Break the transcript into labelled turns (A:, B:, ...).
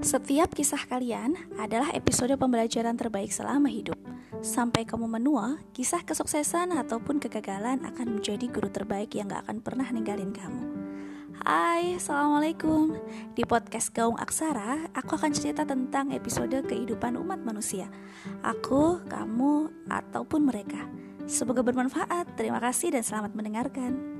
A: Setiap kisah kalian adalah episode pembelajaran terbaik selama hidup. Sampai kamu menua, kisah kesuksesan ataupun kegagalan akan menjadi guru terbaik yang gak akan pernah ninggalin kamu. Hai, Assalamualaikum. Di podcast Gaung Aksara, aku akan cerita tentang episode kehidupan umat manusia. Aku, kamu, ataupun mereka. Semoga bermanfaat, terima kasih dan selamat mendengarkan.